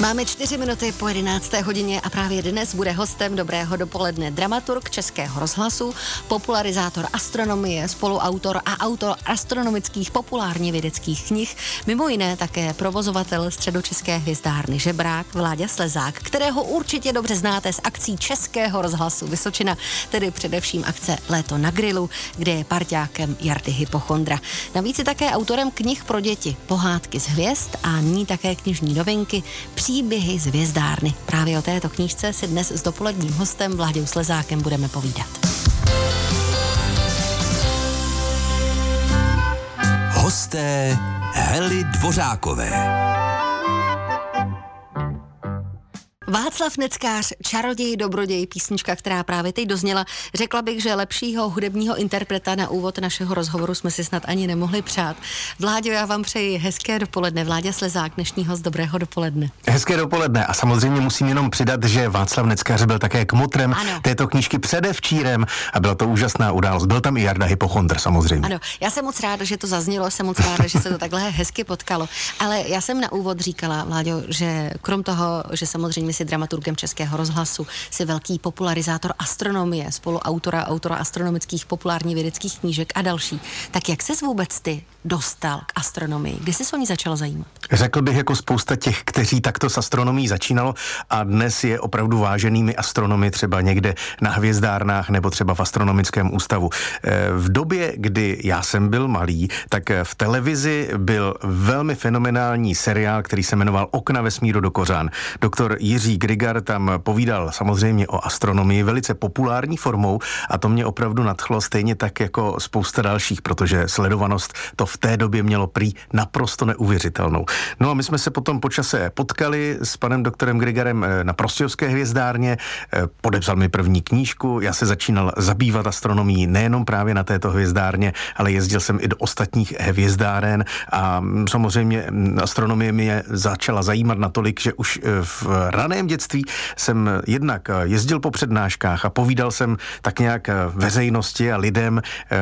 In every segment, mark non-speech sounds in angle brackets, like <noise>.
Máme čtyři minuty po 11. hodině a právě dnes bude hostem dobrého dopoledne dramaturg Českého rozhlasu, popularizátor astronomie, spoluautor a autor astronomických populárně vědeckých knih, mimo jiné také provozovatel středočeské hvězdárny Žebrák Vláďa Slezák, kterého určitě dobře znáte z akcí Českého rozhlasu Vysočina, tedy především akce Léto na grilu, kde je parťákem Jardy Hypochondra. Navíc je také autorem knih pro děti, pohádky z hvězd a ní také knižní novinky, Příběhy z hvězdárny. Právě o této knížce si dnes s dopoledním hostem Vláďou Slezákem budeme povídat. Hosté Hely Dvořákové. Václav Neckář, čaroděj, dobroděj, písnička, která právě teď dozněla. Řekla bych, že lepšího hudebního interpreta na úvod našeho rozhovoru jsme si snad ani nemohli přát. Vláďo, já vám přeji hezké dopoledne. Vláďa Slezák, dnešního z dobrého dopoledne. Hezké dopoledne a samozřejmě musím jenom přidat, že Václav Neckář byl také kmotrem ano. této knížky předevčírem a byla to úžasná událost. Byl tam i Jarda Hypochondr samozřejmě. Ano, já jsem moc ráda, že to zaznělo, jsem moc ráda, že se to takhle hezky potkalo. Ale já jsem na úvod říkala, Vláďo, že krom toho, že samozřejmě si dramaturgem Českého rozhlasu, si velký popularizátor astronomie, spoluautora autora astronomických populárně vědeckých knížek a další. Tak jak ses vůbec ty dostal k astronomii? Kdy jsi se o ní začal zajímat? Řekl bych jako spousta těch, kteří takto s astronomií začínalo a dnes je opravdu váženými astronomy třeba někde na hvězdárnách nebo třeba v astronomickém ústavu. Eh, v době, kdy já jsem byl malý, tak v televizi byl velmi fenomenální seriál, který se jmenoval Okna vesmíru do Kořán. Doktor Jiří Grigar tam povídal samozřejmě o astronomii velice populární formou a to mě opravdu nadchlo stejně tak jako spousta dalších, protože sledovanost to v té době mělo prý naprosto neuvěřitelnou. No a my jsme se potom počase potkali s panem doktorem Grigarem eh, na Prostějovské hvězdárně, eh, podepsal mi první knížku, já se začínal zabývat astronomií nejenom právě na této hvězdárně, ale jezdil jsem i do ostatních hvězdáren a mm, samozřejmě mm, astronomie mě začala zajímat natolik, že už eh, v raném mém dětství jsem jednak jezdil po přednáškách a povídal jsem tak nějak veřejnosti a lidem, eh,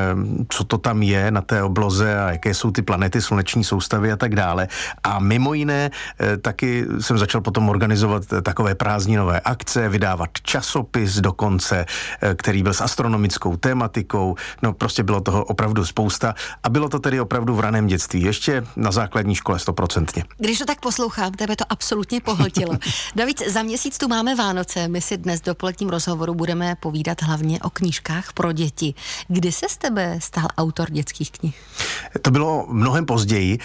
co to tam je na té obloze a jaké jsou ty planety, sluneční soustavy a tak dále. A mimo jiné eh, taky jsem začal potom organizovat takové prázdninové akce, vydávat časopis dokonce, eh, který byl s astronomickou tématikou. No prostě bylo toho opravdu spousta a bylo to tedy opravdu v raném dětství, ještě na základní škole stoprocentně. Když to tak poslouchám, tebe to absolutně pohltilo. <laughs> Navíc za měsíc tu máme Vánoce. My si dnes do poletním rozhovoru budeme povídat hlavně o knížkách pro děti. Kdy se z tebe stal autor dětských knih? To bylo mnohem později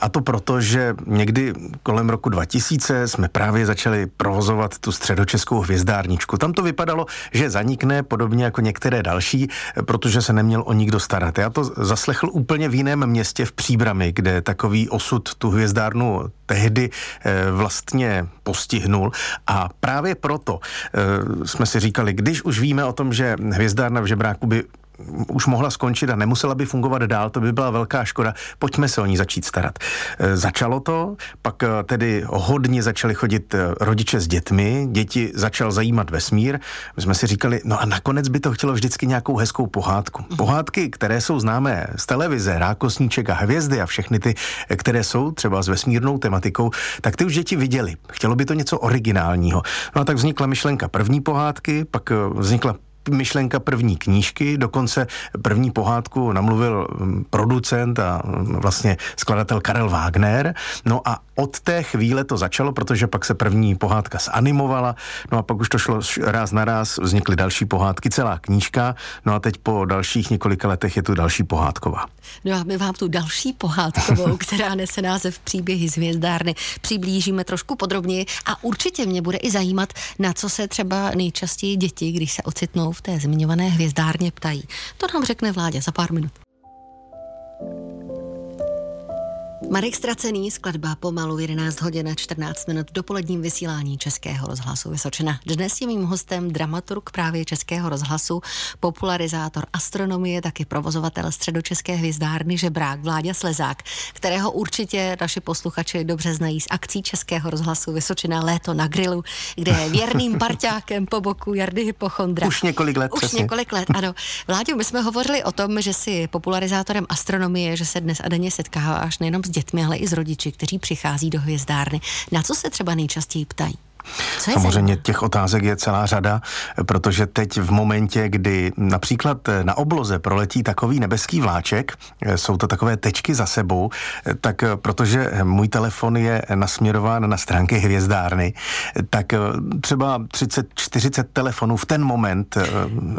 a to proto, že někdy kolem roku 2000 jsme právě začali provozovat tu středočeskou hvězdárničku. Tam to vypadalo, že zanikne podobně jako některé další, protože se neměl o nikdo starat. Já to zaslechl úplně v jiném městě v Příbrami, kde takový osud tu hvězdárnu tehdy eh, vlastně postihnul a právě proto eh, jsme si říkali, když už víme o tom, že hvězdárna v Žebráku by už mohla skončit a nemusela by fungovat dál, to by byla velká škoda. Pojďme se o ní začít starat. E, začalo to, pak e, tedy hodně začali chodit e, rodiče s dětmi, děti začal zajímat vesmír. My jsme si říkali, no a nakonec by to chtělo vždycky nějakou hezkou pohádku. Mhm. Pohádky, které jsou známé z televize, Rákosníček a hvězdy a všechny ty, které jsou třeba s vesmírnou tematikou, tak ty už děti viděli. Chtělo by to něco originálního. No a tak vznikla myšlenka první pohádky, pak vznikla myšlenka první knížky, dokonce první pohádku namluvil mm, producent a mm, vlastně skladatel Karel Wagner. No a od té chvíle to začalo, protože pak se první pohádka zanimovala, no a pak už to šlo ráz na ráz, vznikly další pohádky, celá knížka, no a teď po dalších několika letech je tu další pohádková. No a my vám tu další pohádkovou, <laughs> která nese název Příběhy z hvězdárny, přiblížíme trošku podrobněji a určitě mě bude i zajímat, na co se třeba nejčastěji děti, když se ocitnou v té zmiňované hvězdárně ptají. To nám řekne vládě za pár minut. Marek Stracený, skladba pomalu 11 hodin a 14 minut dopoledním vysílání Českého rozhlasu Vysočina. Dnes je mým hostem dramaturg právě Českého rozhlasu, popularizátor astronomie, taky provozovatel středočeské hvězdárny Žebrák Vláďa Slezák, kterého určitě naši posluchači dobře znají z akcí Českého rozhlasu Vysočina Léto na grilu, kde je věrným <laughs> parťákem po boku Jardy Hypochondra. Už několik let. Už přesně. několik let, ano. Vláďo, my jsme hovořili o tom, že jsi popularizátorem astronomie, že se dnes a denně setkáváš nejenom s dětmi, ale i s rodiči, kteří přichází do hvězdárny. Na co se třeba nejčastěji ptají? Samozřejmě těch otázek je celá řada, protože teď v momentě, kdy například na obloze proletí takový nebeský vláček, jsou to takové tečky za sebou, tak protože můj telefon je nasměrován na stránky hvězdárny, tak třeba 30-40 telefonů v ten moment eh,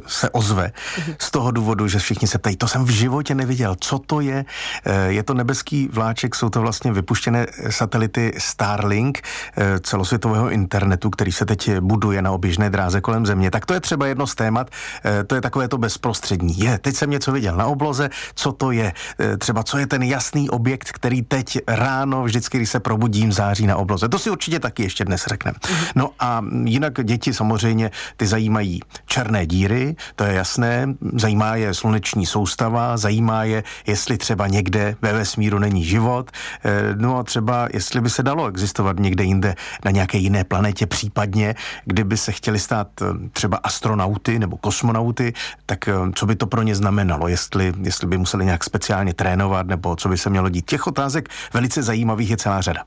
se ozve. Z toho důvodu, že všichni se ptají, to jsem v životě neviděl, co to je? Eh, je to nebeský vláček, jsou to vlastně vypuštěné satelity Starlink eh, celosvětového internetu internetu, který se teď buduje na oběžné dráze kolem země, tak to je třeba jedno z témat, eh, to je takové to bezprostřední. Je, teď jsem něco viděl na obloze, co to je? Eh, třeba co je ten jasný objekt, který teď ráno, vždycky, když se probudím, září na obloze. To si určitě taky ještě dnes řekneme. No a jinak děti samozřejmě ty zajímají černé díry, to je jasné, zajímá je sluneční soustava, zajímá je, jestli třeba někde ve vesmíru není život, eh, no a třeba jestli by se dalo existovat někde jinde na nějaké jiné planetě planetě, případně kdyby se chtěli stát eh, třeba astronauty nebo kosmonauty, tak eh, co by to pro ně znamenalo, jestli, jestli by museli nějak speciálně trénovat, nebo co by se mělo dít. Těch otázek velice zajímavých je celá řada.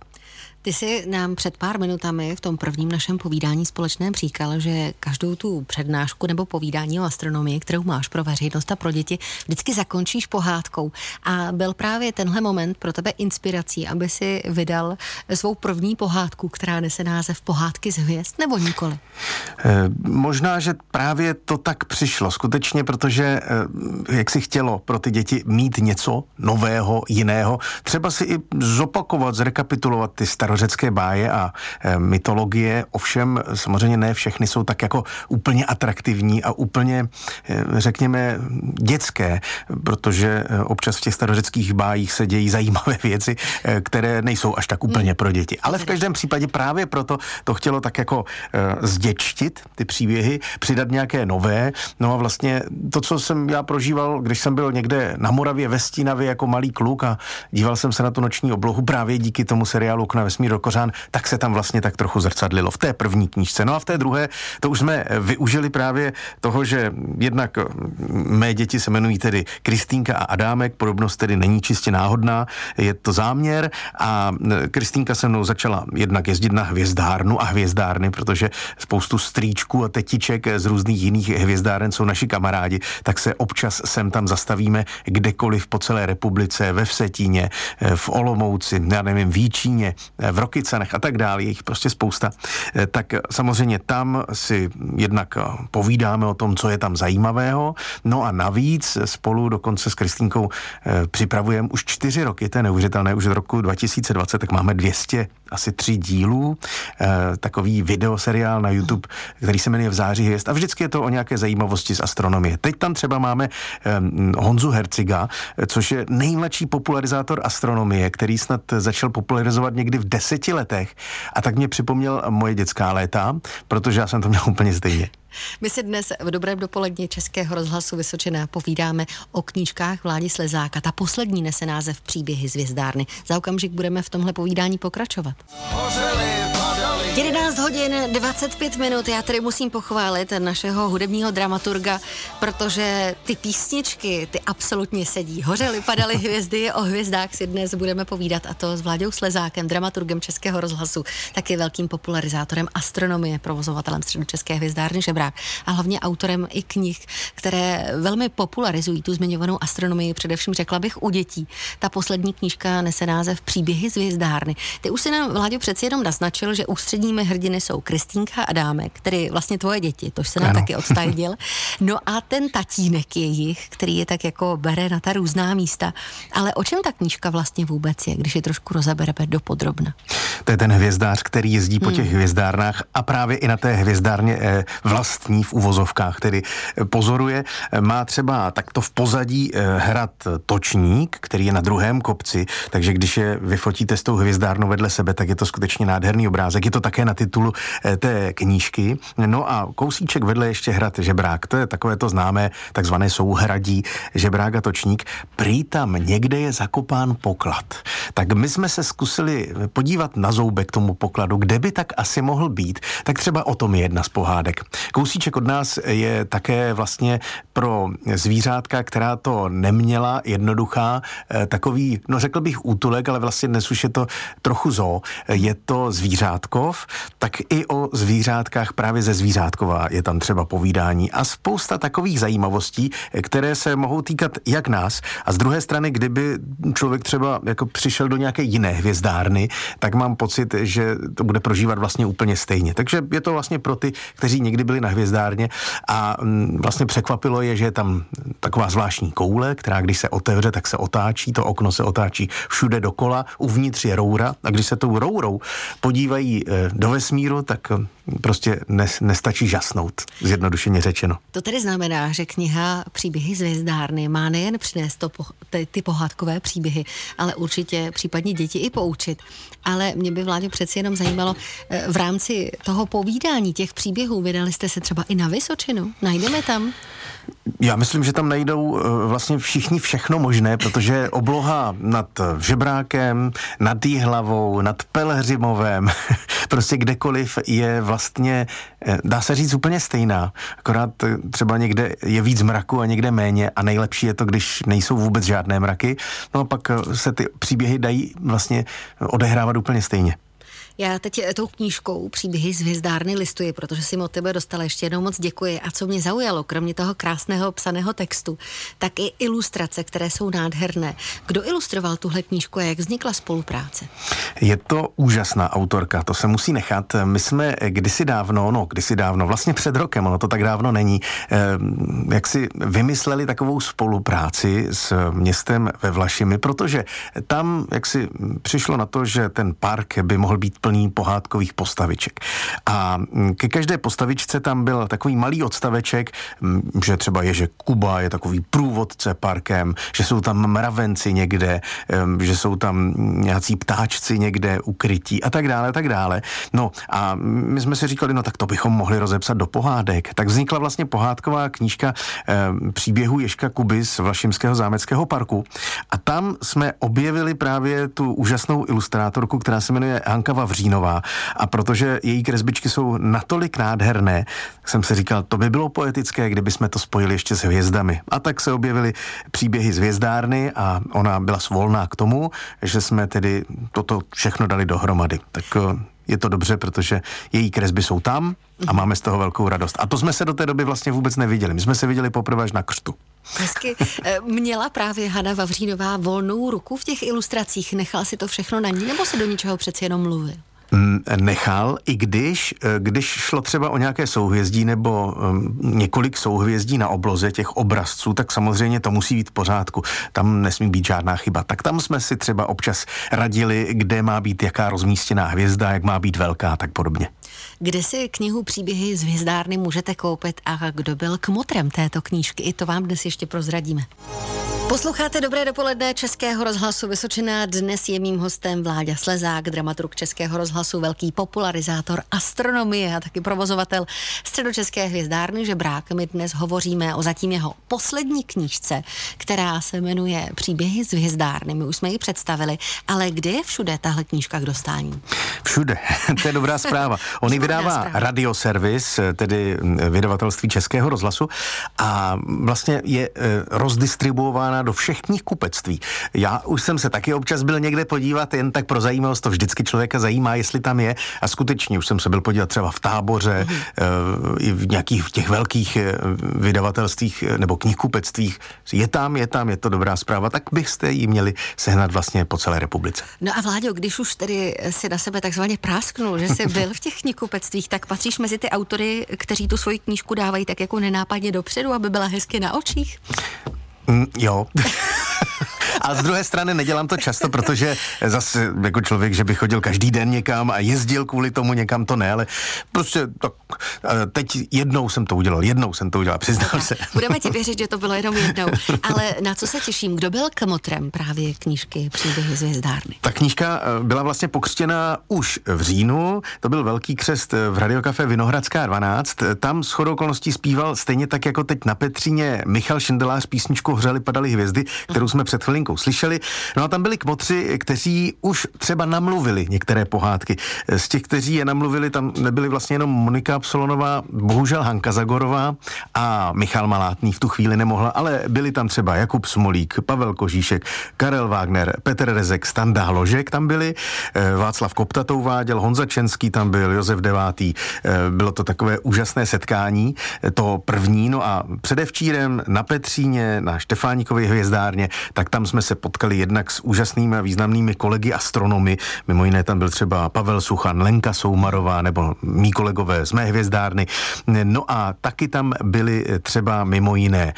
Ty jsi nám před pár minutami v tom prvním našem povídání společném říkal, že každou tu přednášku nebo povídání o astronomii, kterou máš pro veřejnost a pro děti, vždycky zakončíš pohádkou. A byl právě tenhle moment pro tebe inspirací, aby si vydal svou první pohádku, která nese název Pohádky z hvězd, nebo nikoli? E, možná, že právě to tak přišlo, skutečně, protože e, jak si chtělo pro ty děti mít něco nového, jiného, třeba si i zopakovat, zrekapitulovat ty staré starořecké báje a e, mytologie, ovšem samozřejmě ne všechny jsou tak jako úplně atraktivní a úplně, e, řekněme, dětské, protože e, občas v těch starořeckých bájích se dějí zajímavé <laughs> věci, které nejsou až tak úplně pro děti. Ale v každém případě právě proto to chtělo tak jako zděčtit ty příběhy, přidat nějaké nové. No a vlastně to, co jsem já prožíval, když jsem byl někde na Moravě ve Stínavě jako malý kluk a díval jsem se na tu noční oblohu právě díky tomu seriálu Okna ve vesmír kořán, tak se tam vlastně tak trochu zrcadlilo v té první knížce. No a v té druhé, to už jsme využili právě toho, že jednak mé děti se jmenují tedy Kristýnka a Adámek, podobnost tedy není čistě náhodná, je to záměr a Kristýnka se mnou začala jednak jezdit na hvězdárnu a hvězdárny, protože spoustu strýčků a tetiček z různých jiných hvězdáren jsou naši kamarádi, tak se občas sem tam zastavíme kdekoliv po celé republice, ve Vsetíně, v Olomouci, já nevím, v Jíčíně, v Rokycanech a tak dále, je jich prostě spousta, eh, tak samozřejmě tam si jednak eh, povídáme o tom, co je tam zajímavého, no a navíc spolu dokonce s Kristýnkou eh, připravujeme už čtyři roky, to je neuvěřitelné, už od roku 2020, tak máme 200 asi tři dílů, takový videoseriál na YouTube, který se jmenuje V září hvězd a vždycky je to o nějaké zajímavosti z astronomie. Teď tam třeba máme Honzu Herciga, což je nejmladší popularizátor astronomie, který snad začal popularizovat někdy v deseti letech a tak mě připomněl moje dětská léta, protože já jsem to měl úplně stejně. My si dnes v dobrém dopolední Českého rozhlasu Vysočená povídáme o knížkách Vládi Slezáka. Ta poslední nese název Příběhy z vězdárny. Za okamžik budeme v tomhle povídání pokračovat. Hořeli 11 hodin 25 minut. Já tady musím pochválit našeho hudebního dramaturga, protože ty písničky, ty absolutně sedí. Hořely, padaly <laughs> hvězdy, o hvězdách si dnes budeme povídat a to s Vláďou Slezákem, dramaturgem Českého rozhlasu, taky velkým popularizátorem astronomie, provozovatelem středu České hvězdárny Žebrák a hlavně autorem i knih, které velmi popularizují tu zmiňovanou astronomii, především řekla bych u dětí. Ta poslední knížka nese název Příběhy z hvězdárny. Ty už si nám, Vláďo, přeci jenom naznačil, že ústřední ústředními hrdiny jsou Kristýnka a Dámek, tedy vlastně tvoje děti, tož se nám taky odstajil. <laughs> No a ten tatínek jejich, který je tak jako bere na ta různá místa. Ale o čem ta knížka vlastně vůbec je, když je trošku rozebereme do podrobna? To je ten hvězdář, který jezdí po těch hmm. hvězdárnách a právě i na té hvězdárně eh, vlastní v uvozovkách, tedy eh, pozoruje. Eh, má třeba takto v pozadí hrad Točník, který je na druhém kopci, takže když je vyfotíte s tou hvězdárnou vedle sebe, tak je to skutečně nádherný obrázek. Je to také na titulu eh, té knížky. No a kousíček vedle ještě hrad Žebrák. To je takové to známé takzvané souhradí Žebrák a Točník. Prý tam někde je zakopán poklad. Tak my jsme se zkusili podívat na klozoubek tomu pokladu, kde by tak asi mohl být, tak třeba o tom je jedna z pohádek. Kousíček od nás je také vlastně pro zvířátka, která to neměla jednoduchá, eh, takový, no řekl bych útulek, ale vlastně dnes už je to trochu zo. Je to tak i o zvířátkách právě ze zvířátkova je tam třeba povídání a spousta takových zajímavostí, které se mohou týkat jak nás a z druhé strany, kdyby člověk třeba jako přišel do nějaké jiné hvězdárny, tak mám pocit, že to bude prožívat vlastně úplně stejně. Takže je to vlastně pro ty, kteří někdy byli na hvězdárně a mm, vlastně překvapilo je, že je tam taková zvláštní koule, která když se otevře, tak se otáčí, to okno se otáčí všude dokola, uvnitř je roura a když se tou rourou podívají eh, do vesmíru, tak eh, prostě nes, nestačí žasnout, zjednodušeně řečeno. To tedy znamená, že kniha Příběhy z hvězdárny má nejen přinést to, ty, ty pohádkové příběhy, ale určitě případně děti i poučit. Ale mě by vládě přeci jenom zajímalo, eh, v rámci toho povídání těch příběhů vydali jste se třeba i na Vysočinu? Najdeme tam? Já myslím, že tam najdou eh, vlastně všichni všechno možné, protože obloha nad Žebrákem, nad hlavou, nad Pelhřimovem, <laughs> prostě kdekoliv je vlastně, eh, dá se říct, úplně stejná. Akorát eh, třeba někde je víc mraku a někde méně a nejlepší je to, když nejsou vůbec žádné mraky. No a pak se ty příběhy dají vlastně odehrávat úplně stejně. Já teď tou knížkou Příběhy z hvězdárny listuji, protože si od tebe dostala ještě jednou moc děkuji. A co mě zaujalo, kromě toho krásného psaného textu, tak i ilustrace, které jsou nádherné. Kdo ilustroval tuhle knížku a jak vznikla spolupráce? Je to úžasná autorka, to se musí nechat. My jsme kdysi dávno, no kdysi dávno, vlastně před rokem, ono to tak dávno není, eh, jak si vymysleli takovou spolupráci s městem ve Vlašimi, protože tam jak si přišlo na to, že ten park by mohl být plný pohádkových postaviček. A mm, ke každé postavičce tam byl takový malý odstaveček, mm, že třeba je, že Kuba je takový průvodce parkem, že jsou tam mravenci někde, že jsou tam nějací ptáčci někde ukrytí a tak dále, a tak dále. No a my jsme si říkali, no tak to bychom mohli rozepsat do pohádek. Tak vznikla vlastně pohádková knížka příběhu Ješka Kuby z Vlašimského zámeckého parku a tam jsme objevili právě tu úžasnou ilustrátorku, která se jmenuje Hanka Vavřínová. A protože její kresbičky jsou natolik nádherné, jsem si říkal, to by bylo poetické, kdyby jsme to spojili ještě s hvězdami. A tak se objevily příběhy z hvězdárny a ona byla svolná k tomu, že jsme tedy toto všechno dali dohromady. Tak eh, je to dobře, protože její kresby jsou tam a máme z toho velkou radost. A to jsme se do té doby vlastně vůbec neviděli. My jsme se viděli poprvé až na křtu. Hezky. Eh, měla právě Hana Vavřínová volnou ruku v těch ilustracích? Nechal si to všechno na ní, nebo se do ničeho přeci jenom mluvil? nechal, i když, eh, když šlo třeba o nějaké souhvězdí nebo um, několik souhvězdí na obloze těch obrazců, tak samozřejmě to musí být v pořádku. Tam nesmí být žádná chyba. Tak tam jsme si třeba občas radili, kde má být jaká rozmístěná hvězda, jak má být velká, tak podobně. Kde si knihu Příběhy z hvězdárny můžete koupit a kdo byl kmotrem této knížky? I to vám dnes ještě prozradíme. Posloucháte Dobré dopoledne Českého rozhlasu Vysočina. Dnes je mým hostem Vláďa Slezák, dramaturg Českého rozhlasu, velký popularizátor astronomie a taky provozovatel středočeské hvězdárny Žebrák. My dnes hovoříme o zatím jeho poslední knížce, která se jmenuje Příběhy z hvězdárny. My už jsme ji představili, ale kde je všude tahle knížka k dostání? Všude, <laughs> to je dobrá <laughs> zpráva. On ji vydává radioservis, tedy vydavatelství Českého rozhlasu a vlastně je eh, rozdistribuována do všech kupectví. Já už jsem se taky občas byl někde podívat, jen tak pro zajímavost, to vždycky člověka zajímá, jestli tam je. A skutečně už jsem se byl podívat třeba v táboře, mm. i v nějakých v těch velkých eh, vydavatelstvích eh, nebo knihkupectvích. Je tam, je tam, je to dobrá zpráva, tak byste ji měli sehnat vlastně po celé republice. No a Vláďo, když už tedy si na sebe takzvaně prásknul, že jsi byl v těch knihkupectvích, tak patříš mezi ty autory, kteří tu svoji knížku dávají tak jako nenápadně dopředu, aby byla hezky na očích? Mm, jo. <laughs> A z druhé strany nedělám to často, protože zase jako člověk, že by chodil každý den někam a jezdil kvůli tomu někam, to ne, ale prostě tak, teď jednou jsem to udělal, jednou jsem to udělal, přiznám se. Budeme ti věřit, že to bylo jenom jednou. Ale na co se těším? Kdo byl kmotrem právě knížky Příběhy z hvězdárny? Ta knížka eh, byla vlastně pokřtěna už v říjnu, to byl velký křest v Radiokafe Vinohradská 12. Tam s chodou okolností zpíval stejně tak jako teď na Petříně Michal Šindelář písničku Hřeli padaly hvězdy, kterou jsme před chvilinkou slyšeli. No a tam byli kmotři, kteří už třeba namluvili některé pohádky. Z těch, kteří je namluvili, tam nebyli vlastně jenom Monika Absolonová, bohužel Hanka Zagorová a Michal Malátný v tu chvíli nemohla, ale byli tam třeba Jakub Smolík, Pavel Kožíšek, Karel Wagner, Petr Rezek, Standa Ložek tam byli, eh, Václav Kopta to uváděl, Honza Čenský tam byl, Josef Devátý. Eh, bylo to takové úžasné setkání, eh, to první, no a předevčírem na Petříně, na Štefánikově hvězdárně, tak tam jsme se potkali jednak s úžasnými a významnými kolegy astronomy, mimo jiné tam byl třeba Pavel Suchan, Lenka Soumarová nebo mý kolegové z mé hvězdárny. No a taky tam byli třeba mimo jiné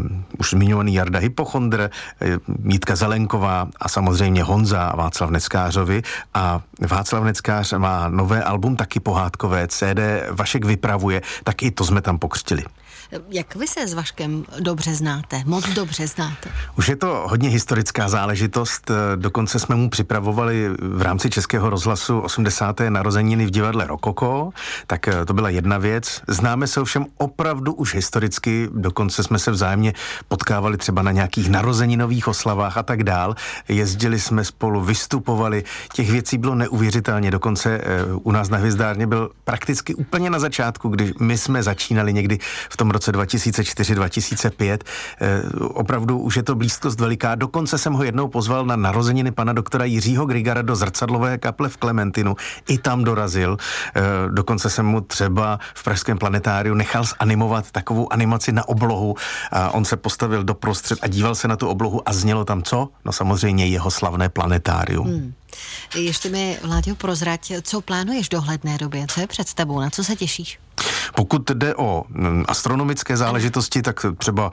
uh, už zmiňovaný Jarda Hypochondr, uh, Mítka Zelenková a samozřejmě Honza a Václav Neckářovi. A Václav Neckář má nové album, taky pohádkové CD, Vašek vypravuje, tak i to jsme tam pokřtili. Jak vy se s Vaškem dobře znáte? Moc dobře znáte? Už je to hodně historická záležitost. Dokonce jsme mu připravovali v rámci Českého rozhlasu 80. narozeniny v divadle Rokoko. Tak eh, to byla jedna věc. Známe se ovšem opravdu už historicky. Dokonce jsme se vzájemně potkávali třeba na nějakých narozeninových oslavách a tak dál. Jezdili jsme spolu, vystupovali. Těch věcí bylo neuvěřitelně. Dokonce eh, u nás na Hvězdárně byl prakticky úplně na začátku, když my jsme začínali někdy v tom roce 2004-2005. Eh, opravdu už je to blízkost veliká. Dokonce jsem ho jednou pozval na narozeniny pana doktora Jiřího Grigara do zrcadlové kaple v Klementinu. I tam dorazil. Eh, dokonce jsem mu třeba v Pražském planetáriu nechal zanimovat takovou animaci na oblohu. A on se postavil do prostřed a díval se na tu oblohu a znělo tam co? No samozřejmě jeho slavné planetárium. Hmm. Ještě mi, Vláďo, prozrať, co plánuješ dohledné době? Co je před tebou? Na co se těšíš? Pokud jde o mm, astronomické záležitosti, tak třeba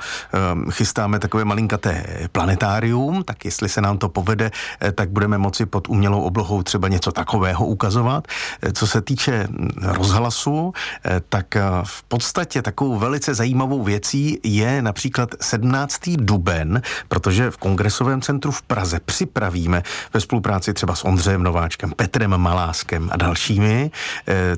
um, chystáme takové malinkaté planetárium, tak jestli se nám to povede, eh, tak budeme moci pod umělou oblohou třeba něco takového ukazovat. Eh, co se týče mm, rozhlasu, eh, tak v podstatě takovou velice zajímavou věcí je například 17. duben, protože v Kongresovém centru v Praze připravíme ve spolupráci třeba s Ondřejem Nováčkem, Petrem Maláskem a dalšími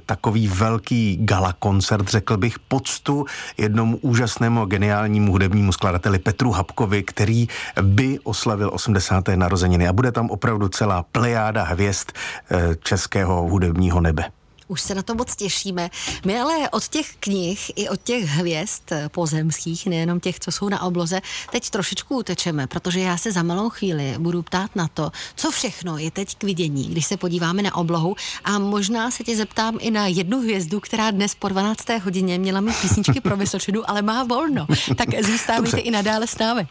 takový velký gala koncert, řekl bych, poctu jednomu úžasnému a geniálnímu hudebnímu skladateli Petru Habkovi, který by oslavil 80. narozeniny a bude tam opravdu celá plejáda hvězd eh, českého hudebního nebe. Už se na to moc těšíme. My ale od těch knih i od těch hvězd pozemských, nejenom těch, co jsou na obloze, teď trošičku utečeme, protože já se za malou chvíli budu ptát na to, co všechno je teď k vidění, když se podíváme na oblohu a možná se tě zeptám i na jednu hvězdu, která dnes po 12. hodině měla mít písničky pro Vysočinu, ale má volno. Tak zůstávejte i nadále s námi.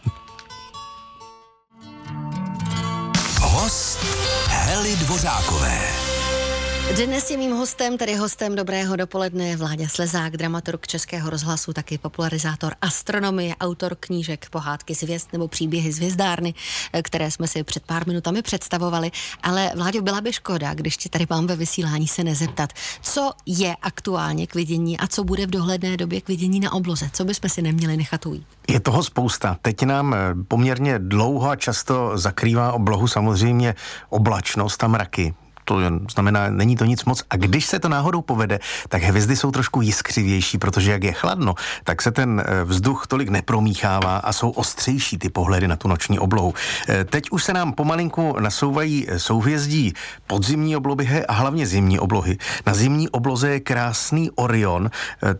Host Heli Dvořákové. Dnes je mým hostem, tedy hostem Dobrého dopoledne, Vláďa Slezák, dramaturg Českého rozhlasu, taky popularizátor astronomie, autor knížek Pohádky z hvězd nebo Příběhy z hvězdárny, které jsme si před pár minutami představovali. Ale Vláďo, byla by škoda, když ti tady mám ve vysílání se nezeptat, co je aktuálně k vidění a co bude v dohledné době k vidění na obloze, co bychom si neměli nechat ujít. Je toho spousta. Teď nám eh, poměrně dlouho a často zakrývá oblohu samozřejmě oblačnost a mraky to znamená, není to nic moc. A když se to náhodou povede, tak hvězdy jsou trošku jiskřivější, protože jak je chladno, tak se ten eh, vzduch tolik nepromíchává a jsou ostřejší ty pohledy na tu noční oblohu. Eh, teď už se nám pomalinku nasouvají eh, souhvězdí podzimní oblohy a hlavně zimní oblohy. Na zimní obloze je krásný Orion,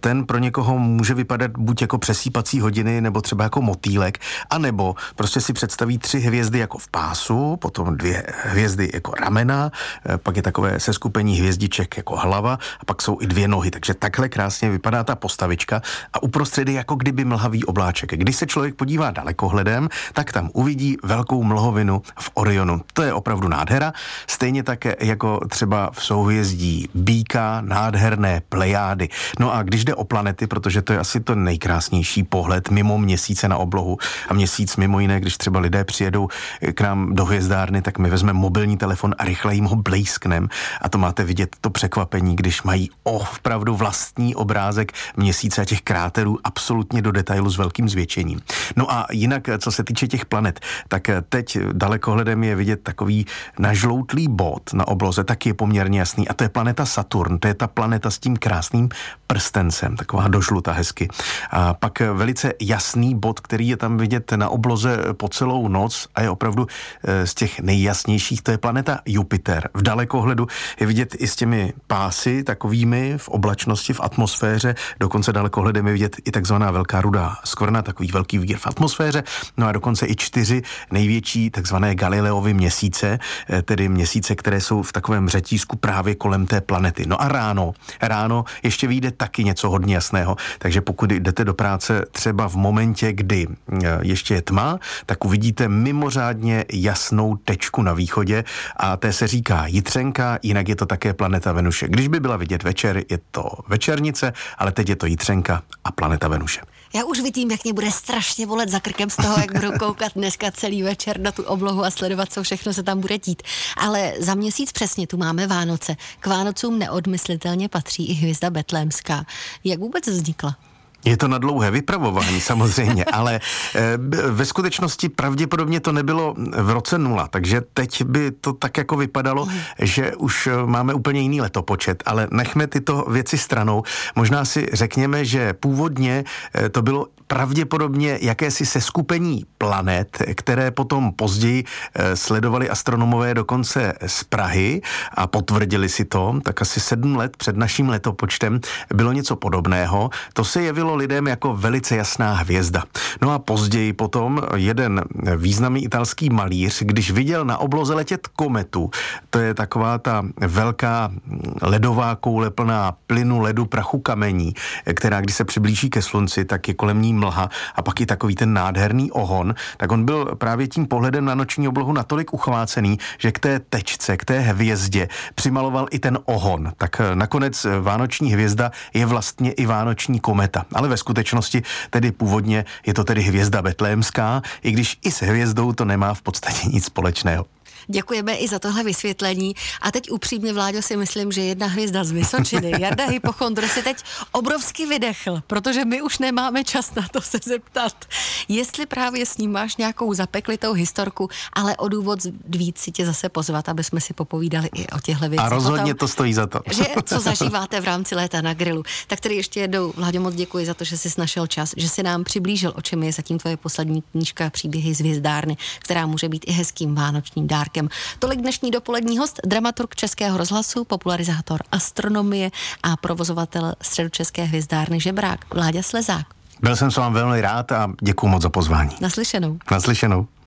ten pro někoho může vypadat buď jako přesýpací hodiny, nebo třeba jako motýlek, anebo prostě si představí tři hvězdy jako v pásu, potom dvě hvězdy jako ramena, pak je takové seskupení hvězdiček jako hlava a pak jsou i dvě nohy, takže takhle krásně vypadá ta postavička a uprostřed je jako kdyby mlhavý obláček. Když se člověk podívá dalekohledem, tak tam uvidí velkou mlhovinu v Orionu. To je opravdu nádhera. Stejně tak jako třeba v souhvězdí Bíka, nádherné plejády. No a když jde o planety, protože to je asi to nejkrásnější pohled mimo měsíce na oblohu a měsíc mimo jiné, když třeba lidé přijedou k nám do hvězdárny, tak my vezmeme mobilní telefon a rychle jim ho blej pejsknem a to máte vidět to překvapení, když mají opravdu vlastní obrázek měsíce a těch kráterů absolutně do detailu s velkým zvětšením. No a jinak, co se týče těch planet, tak teď dalekohledem je vidět takový nažloutlý bod na obloze, tak je poměrně jasný a to je planeta Saturn, to je ta planeta s tím krásným prstencem, taková dožluta hezky. A pak velice jasný bod, který je tam vidět na obloze po celou noc a je opravdu eh, z těch nejjasnějších, to je planeta Jupiter. V dalekohledu je vidět i s těmi pásy takovými v oblačnosti, v atmosféře, dokonce dalekohledem je vidět i takzvaná velká rudá skvrna, takový velký vír v atmosféře, no a dokonce i čtyři největší takzvané Galileovy měsíce, eh, tedy měsíce, které jsou v takovém řetízku právě kolem té planety. No a ráno, ráno ještě vyjde taky něco hodně jasného, takže pokud jdete do práce třeba v momentě, kdy eh, ještě je tma, tak uvidíte mimořádně jasnou tečku na východě a té se říká Jitřenka, jinak je to také planeta Venuše. Když by byla vidět večer, je to večernice, ale teď je to Jitřenka a planeta Venuše. Já už vidím, jak mě bude strašně bolet za krkem z toho, jak budu <laughs> koukat dneska celý večer na tu oblohu a sledovat, co všechno se tam bude dít. Ale za měsíc přesně tu máme Vánoce. K Vánocům neodmyslitelně patří i hvězda betlémská. Jak vůbec vznikla? Je to na dlouhé vypravování samozřejmě, <laughs> ale eh, ve skutečnosti pravděpodobně to nebylo v roce nula, takže teď by to tak jako vypadalo, že už eh, máme úplně jiný letopočet, ale nechme tyto věci stranou. Možná si řekněme, že původně eh, to bylo pravděpodobně jakési seskupení planet, které potom později sledovali astronomové dokonce z Prahy a potvrdili si to, tak asi sedm let před naším letopočtem bylo něco podobného. To se jevilo připadalo lidem jako velice jasná hvězda. No a později potom jeden významný italský malíř, když viděl na obloze letět kometu, to je taková ta velká ledová koule plná plynu, ledu, prachu, kamení, která když se přiblíží ke slunci, tak je kolem ní mlha a pak i takový ten nádherný ohon, tak on byl právě tím pohledem na noční oblohu natolik uchvácený, že k té tečce, k té hvězdě přimaloval i ten ohon. Tak nakonec vánoční hvězda je vlastně i vánoční kometa ve skutečnosti tedy původně je to tedy hvězda betlémská, i když i s hvězdou to nemá v podstatě nic společného. Děkujeme i za tohle vysvětlení. A teď upřímně, Vláďo, si myslím, že jedna hvězda z Vysočiny, Jarda Hypochondr, se teď obrovsky vydechl, protože my už nemáme čas na to se zeptat, jestli právě s ním máš nějakou zapeklitou historku, ale o důvod víc si tě zase pozvat, aby jsme si popovídali i o těchto věcech. A rozhodně to stojí za to. Že co zažíváte v rámci léta na grilu. Tak tedy ještě jednou, Vláďo, moc děkuji za to, že jsi našel čas, že si nám přiblížil, o čem je zatím tvoje poslední knížka Příběhy z hvězdárny, která může být i hezkým vánočním dárkem Žákem. Tolik dnešní dopolední host, dramaturg Českého rozhlasu, popularizátor astronomie a provozovatel středočeské hvězdárny Žebrák, Vláďa Slezák. Byl jsem s vámi velmi rád a děkuji moc za pozvání. Naslyšenou. Naslyšenou.